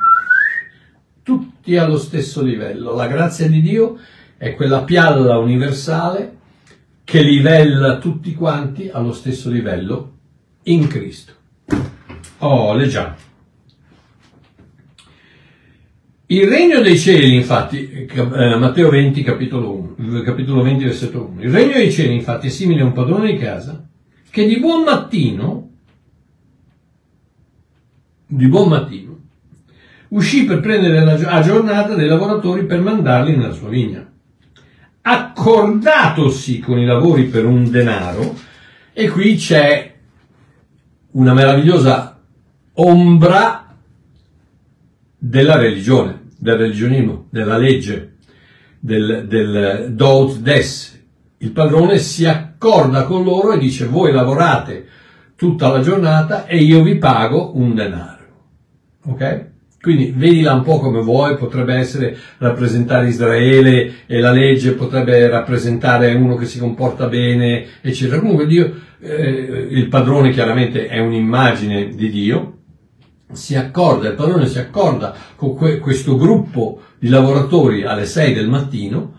Tutti allo stesso livello. La grazia di Dio è quella pialla universale che livella tutti quanti allo stesso livello in Cristo. Oh, leggiamo. Il regno dei cieli, infatti, eh, Matteo 20, capitolo, 1, capitolo 20, versetto 1. Il regno dei cieli, infatti, è simile a un padrone di casa che di buon mattino, di buon mattino, uscì per prendere la giornata dei lavoratori per mandarli nella sua vigna. Accordatosi con i lavori per un denaro, e qui c'è una meravigliosa ombra della religione, del religionismo, della legge, del, del dot des. Il padrone si accorda con loro e dice voi lavorate tutta la giornata e io vi pago un denaro. Ok? Quindi vedila un po' come vuoi, potrebbe essere rappresentare Israele e la legge, potrebbe rappresentare uno che si comporta bene, eccetera. Comunque Dio, eh, il padrone chiaramente è un'immagine di Dio, si accorda, il padrone si accorda con que- questo gruppo di lavoratori alle 6 del mattino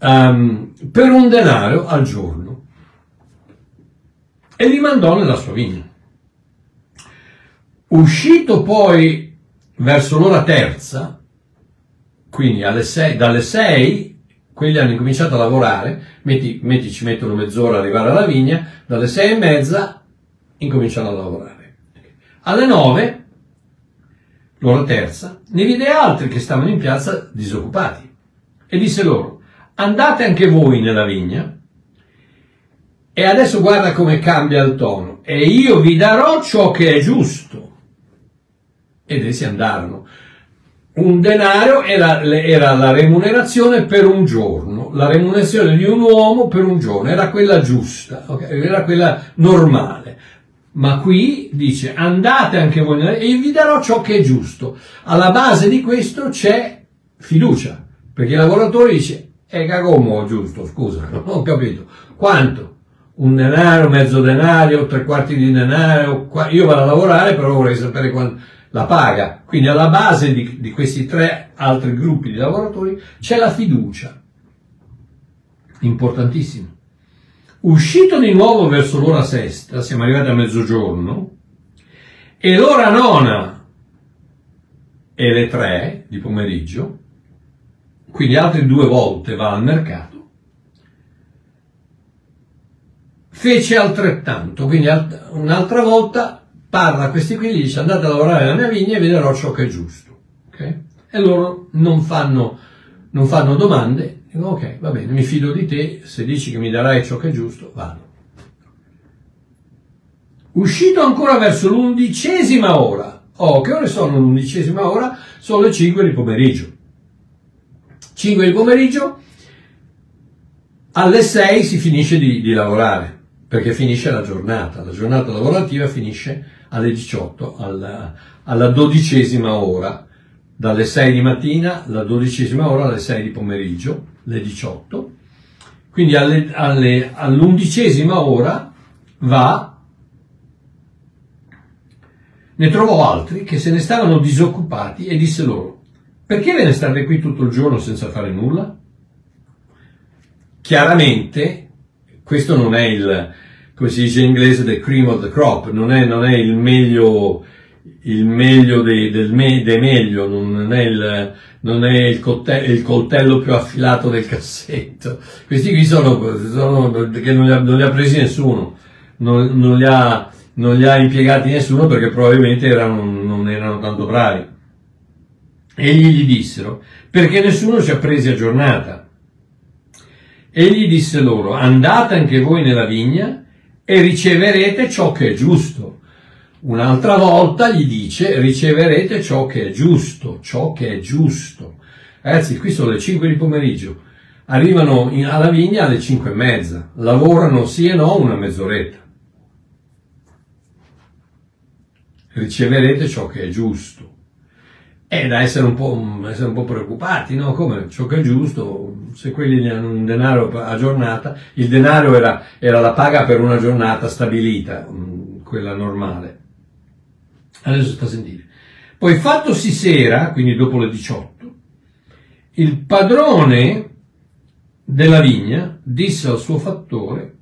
um, per un denaro al giorno e li mandò nella sua vigna. Uscito poi verso l'ora terza, quindi sei, dalle 6, quelli hanno incominciato a lavorare, metti, metti ci mettono mezz'ora ad arrivare alla vigna, dalle 6 e mezza incominciano a lavorare. Alle 9, l'ora terza, ne vide altri che stavano in piazza disoccupati e disse loro, andate anche voi nella vigna e adesso guarda come cambia il tono, e io vi darò ciò che è giusto ed essi andarono. Un denaro era, era, la remunerazione per un giorno, la remunerazione di un uomo per un giorno, era quella giusta, okay? era quella normale. Ma qui dice andate anche voi e vi darò ciò che è giusto. Alla base di questo c'è fiducia, perché il lavoratore dice è cagomo giusto, scusa, non ho capito. Quanto? Un denaro, mezzo denario, tre quarti di denaro, io vado a lavorare però vorrei sapere quanto la paga. Quindi alla base di, di questi tre altri gruppi di lavoratori c'è la fiducia. Importantissimo. Uscito di nuovo verso l'ora sesta, siamo arrivati a mezzogiorno, e l'ora nona e le tre di pomeriggio, quindi altre due volte va al mercato, fece altrettanto, quindi un'altra volta parla a questi qui, gli dice andate a lavorare nella mia vigna e vedrò ciò che è giusto. Okay? E loro non fanno, non fanno domande, dicono ok, va bene, mi fido di te, se dici che mi darai ciò che è giusto, vado. Uscito ancora verso l'undicesima ora, oh, che ore sono l'undicesima ora? Sono le 5 di pomeriggio. 5 di pomeriggio, alle 6 si finisce di, di lavorare perché finisce la giornata, la giornata lavorativa finisce alle 18, alla, alla dodicesima ora, dalle 6 di mattina, la dodicesima ora alle 6 di pomeriggio, le 18. Quindi alle, alle, all'undicesima ora va, ne trovò altri che se ne stavano disoccupati e disse loro, perché ve ne state qui tutto il giorno senza fare nulla? Chiaramente questo non è il, come si dice in inglese, the cream of the crop, non è, non è il meglio, il meglio dei, del me, dei meglio, non è, il, non è il, coltello, il, coltello più affilato del cassetto. Questi qui sono, sono che non li, ha, non li, ha, presi nessuno, non, non, li ha, non li ha impiegati nessuno perché probabilmente erano, non erano tanto bravi. Egli gli dissero, perché nessuno ci ha presi a giornata. Egli disse loro, andate anche voi nella vigna e riceverete ciò che è giusto. Un'altra volta gli dice riceverete ciò che è giusto, ciò che è giusto. Ragazzi, qui sono le 5 di pomeriggio, arrivano in, alla vigna alle 5 e mezza, lavorano sì e no una mezz'oretta. Riceverete ciò che è giusto. È da essere un po', essere un po preoccupati, no? Come ciò che è giusto, se quelli hanno un denaro a giornata, il denaro era, era la paga per una giornata stabilita, mm, quella normale. Adesso sta a sentire. Poi fattosi sera, quindi dopo le 18, il padrone della vigna disse al suo fattore,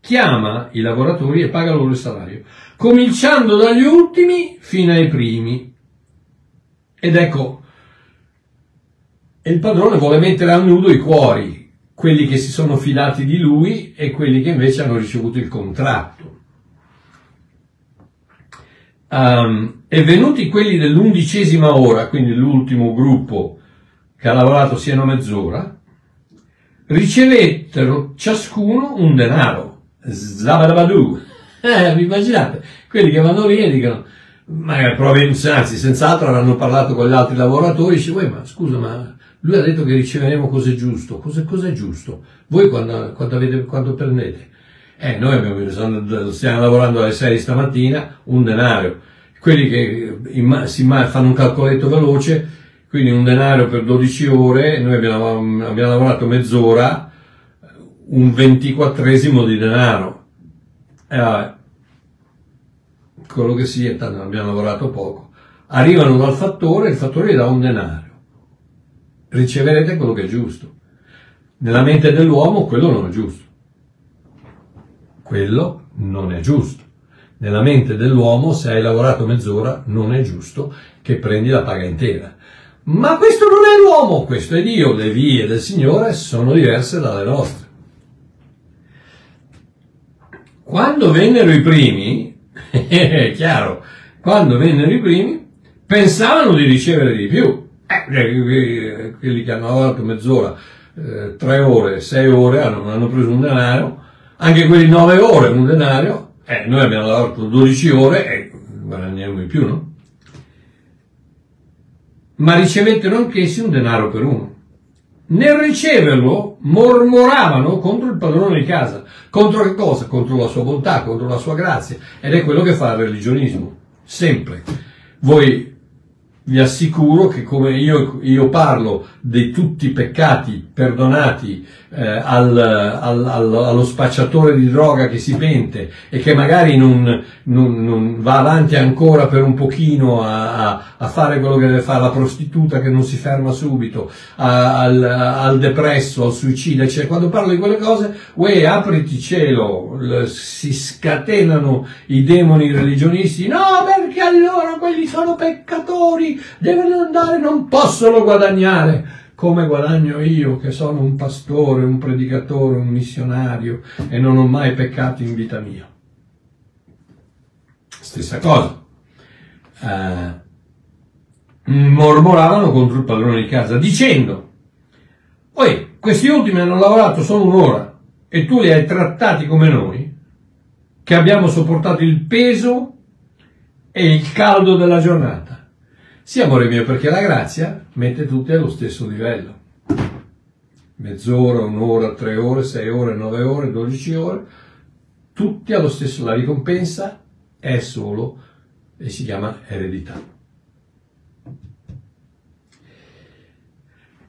chiama i lavoratori e paga loro il salario, cominciando dagli ultimi fino ai primi. Ed ecco, il padrone vuole mettere a nudo i cuori, quelli che si sono fidati di lui e quelli che invece hanno ricevuto il contratto. Um, e venuti quelli dell'undicesima ora, quindi l'ultimo gruppo che ha lavorato siano mezz'ora, ricevettero ciascuno un denaro. Zabadabadoo. Eh, vi immaginate? Quelli che vanno lì e dicono, ma anzi, senz'altro avranno parlato con gli altri lavoratori, dice, ma scusa, ma lui ha detto che riceveremo cose giusto. Cosa, cosa è giusto? Voi quando, quando, avete, quando prendete? Eh, noi abbiamo, stiamo lavorando alle 6 stamattina, un denario. Quelli che si fanno un calcoletto veloce, quindi un denario per 12 ore, noi abbiamo, abbiamo lavorato mezz'ora, un ventiquattresimo di denaro. E vabbè, quello che sia, tanto abbiamo lavorato poco. Arrivano dal fattore, il fattore gli dà un denario. Riceverete quello che è giusto. Nella mente dell'uomo quello non è giusto. Quello non è giusto. Nella mente dell'uomo, se hai lavorato mezz'ora, non è giusto che prendi la paga intera. Ma questo non è l'uomo, questo è Dio. Le vie del Signore sono diverse dalle nostre. Quando vennero i primi, è chiaro, quando vennero i primi, pensavano di ricevere di più. Eh, quelli che hanno lavorato mezz'ora, eh, tre ore, sei ore, hanno, hanno, preso un denaro, anche quelli nove ore un denario, eh, noi abbiamo lavorato 12 ore e guadagniamo di più, no? Ma ricevettero anch'essi un denaro per uno. Nel riceverlo mormoravano contro il padrone di casa. Contro che cosa? Contro la sua bontà, contro la sua grazia. Ed è quello che fa il religionismo. Sempre. Voi vi assicuro che come io, io parlo di tutti i peccati perdonati eh, al, al, al, allo spacciatore di droga che si pente e che magari non, non, non va avanti ancora per un pochino a, a, a, fare quello che deve fare, la prostituta che non si ferma subito, a, al, al, depresso, al suicida, cioè quando parlo di quelle cose, uè, apriti cielo, si scatenano i demoni religionisti, no perché allora quelli sono peccatori, devono andare, non possono guadagnare come guadagno io che sono un pastore, un predicatore, un missionario e non ho mai peccato in vita mia. Stessa cosa. Eh, mormoravano contro il padrone di casa dicendo, poi questi ultimi hanno lavorato solo un'ora e tu li hai trattati come noi, che abbiamo sopportato il peso e il caldo della giornata. Sì, amore mio, perché la grazia mette tutti allo stesso livello. Mezz'ora, un'ora, tre ore, sei ore, nove ore, dodici ore, tutti allo stesso. La ricompensa è solo e si chiama eredità.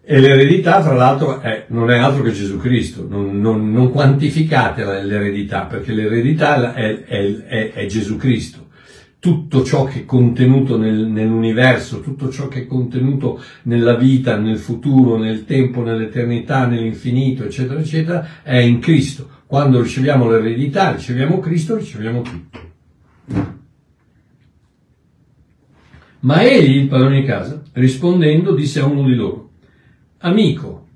E l'eredità, tra l'altro, è, non è altro che Gesù Cristo. Non, non, non quantificate l'eredità, perché l'eredità è, è, è Gesù Cristo tutto ciò che è contenuto nel, nell'universo, tutto ciò che è contenuto nella vita, nel futuro, nel tempo, nell'eternità, nell'infinito, eccetera, eccetera, è in Cristo. Quando riceviamo l'eredità, riceviamo Cristo, riceviamo tutto. Ma egli, il padrone di casa, rispondendo, disse a uno di loro, Amico,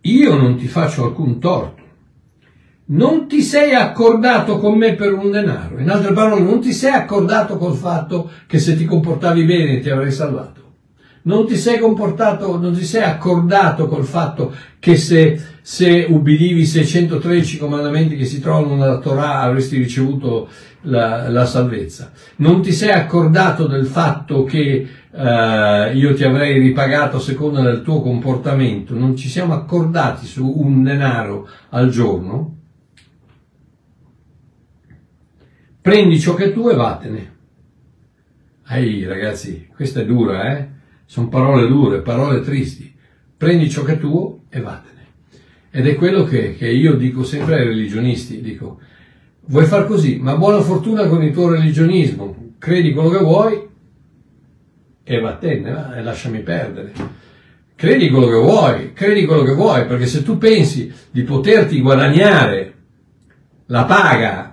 io non ti faccio alcun torto non ti sei accordato con me per un denaro. In altre parole, non ti sei accordato col fatto che se ti comportavi bene ti avrei salvato. Non ti sei comportato, non ti sei accordato col fatto che se, se ubbidivi i 613 comandamenti che si trovano nella Torah avresti ricevuto la, la salvezza. Non ti sei accordato del fatto che uh, io ti avrei ripagato a seconda del tuo comportamento. Non ci siamo accordati su un denaro al giorno prendi ciò che è tuo e vattene. Ehi ragazzi, questa è dura, eh? Sono parole dure, parole tristi. Prendi ciò che è tuo e vattene. Ed è quello che, che io dico sempre ai religionisti, dico, vuoi far così, ma buona fortuna con il tuo religionismo, credi quello che vuoi e vattene, e lasciami perdere. Credi quello che vuoi, credi quello che vuoi, perché se tu pensi di poterti guadagnare la paga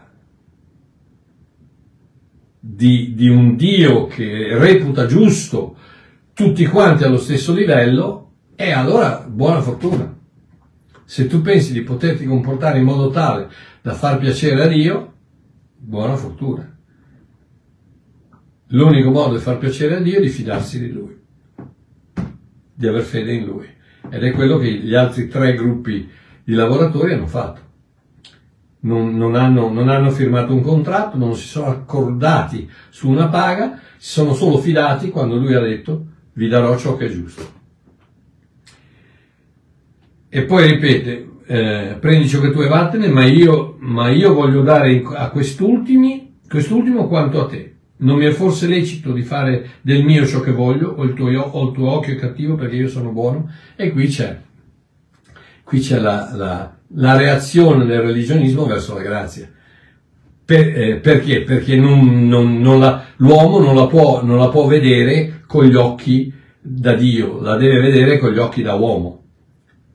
di, di un Dio che reputa giusto tutti quanti allo stesso livello, e allora buona fortuna. Se tu pensi di poterti comportare in modo tale da far piacere a Dio, buona fortuna. L'unico modo di far piacere a Dio è di fidarsi di Lui, di aver fede in Lui. Ed è quello che gli altri tre gruppi di lavoratori hanno fatto. Non, non, hanno, non, hanno, firmato un contratto, non si sono accordati su una paga, si sono solo fidati quando lui ha detto vi darò ciò che è giusto. E poi ripete, eh, prendi ciò che tu hai vattene, ma io, ma io voglio dare a quest'ultimo quanto a te. Non mi è forse lecito di fare del mio ciò che voglio, o il tuo, o il tuo occhio è cattivo perché io sono buono? E qui c'è, qui c'è la, la, la reazione del religionismo verso la grazia. Per, eh, perché? Perché non, non, non la, l'uomo non la, può, non la può vedere con gli occhi da Dio, la deve vedere con gli occhi da uomo.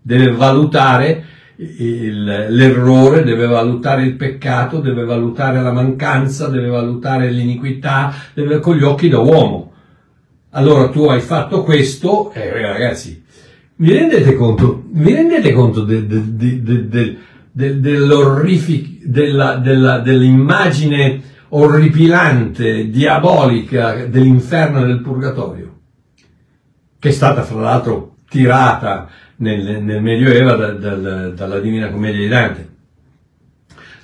Deve valutare il, l'errore, deve valutare il peccato, deve valutare la mancanza, deve valutare l'iniquità, deve, con gli occhi da uomo. Allora tu hai fatto questo, eh, ragazzi, vi rendete conto, vi rendete conto de, de, de, della, della, dell'immagine orripilante, diabolica dell'inferno e del purgatorio? Che è stata fra l'altro tirata nel, nel Medioevo da, da, dalla Divina Commedia di Dante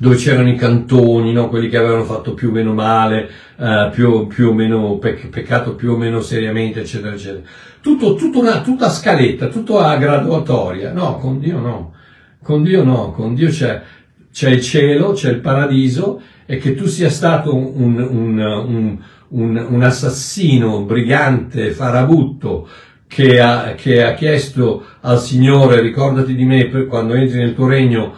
dove c'erano i cantoni, no? quelli che avevano fatto più o meno male, uh, più, più, o meno pec- peccato più o meno seriamente, eccetera, eccetera. Tutto, tutto una, tutta scaletta, tutto a graduatoria. No, con Dio no. Con Dio no, con Dio c'è, c'è il cielo, c'è il paradiso e che tu sia stato un, un, un, un, un assassino, brigante, farabutto, che ha, che ha, chiesto al Signore ricordati di me quando entri nel tuo regno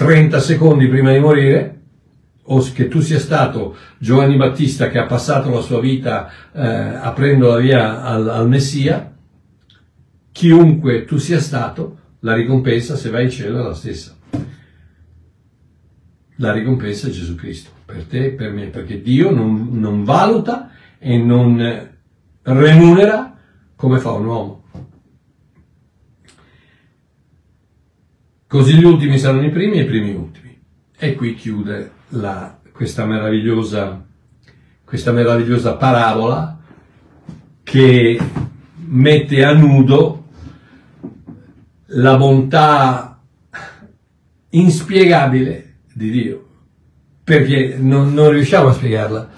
30 secondi prima di morire, o che tu sia stato Giovanni Battista che ha passato la sua vita eh, aprendo la via al, al Messia, chiunque tu sia stato, la ricompensa se vai in cielo è la stessa. La ricompensa è Gesù Cristo, per te e per me, perché Dio non, non valuta e non remunera come fa un uomo. Così gli ultimi saranno i primi e i primi ultimi. E qui chiude la, questa, meravigliosa, questa meravigliosa parabola che mette a nudo la bontà inspiegabile di Dio, perché non, non riusciamo a spiegarla.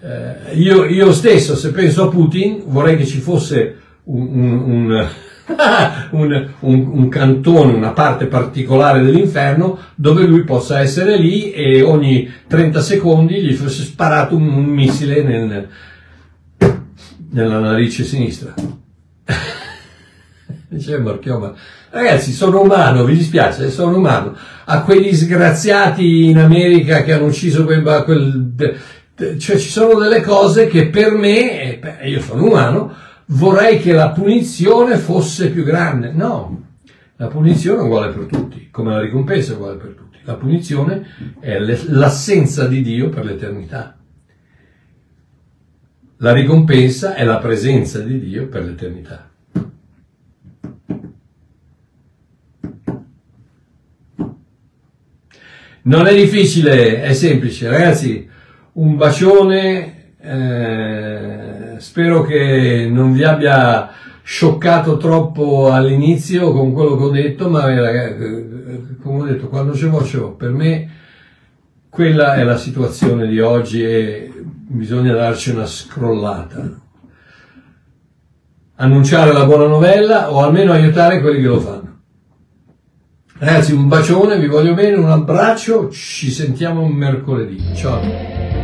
Eh, io, io, stesso, se penso a Putin, vorrei che ci fosse un, un, un un, un, un, cantone, una parte particolare dell'inferno dove lui possa essere lì e ogni 30 secondi gli fosse sparato un, un missile nel, nella narice sinistra. Dice Marchioma, ragazzi sono umano, vi dispiace, sono umano. A quegli disgraziati in America che hanno ucciso quel, quel cioè ci sono delle cose che per me, io sono umano, vorrei che la punizione fosse più grande. No, la punizione è uguale per tutti, come la ricompensa è uguale per tutti. La punizione è l'assenza di Dio per l'eternità. La ricompensa è la presenza di Dio per l'eternità. Non è difficile, è semplice, ragazzi. Un bacione. Eh, spero che non vi abbia scioccato troppo all'inizio con quello che ho detto, ma eh, come ho detto, quando ce l'ho, per me quella è la situazione di oggi e bisogna darci una scrollata. Annunciare la buona novella o almeno aiutare quelli che lo fanno. Ragazzi, un bacione, vi voglio bene, un abbraccio, ci sentiamo mercoledì. Ciao.